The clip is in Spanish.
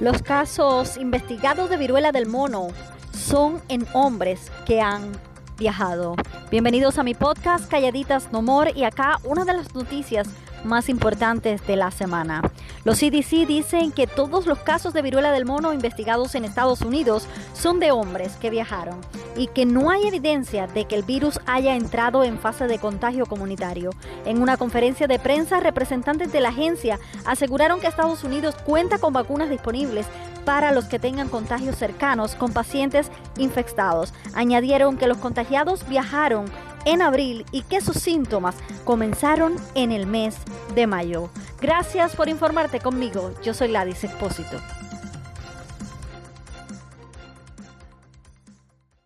Los casos investigados de viruela del mono son en hombres que han viajado. Bienvenidos a mi podcast Calladitas No More y acá una de las noticias más importantes de la semana. Los CDC dicen que todos los casos de viruela del mono investigados en Estados Unidos son de hombres que viajaron y que no hay evidencia de que el virus haya entrado en fase de contagio comunitario. En una conferencia de prensa, representantes de la agencia aseguraron que Estados Unidos cuenta con vacunas disponibles para los que tengan contagios cercanos con pacientes infectados. Añadieron que los contagiados viajaron en abril y que sus síntomas comenzaron en el mes de mayo. Gracias por informarte conmigo. Yo soy Ladis Expósito.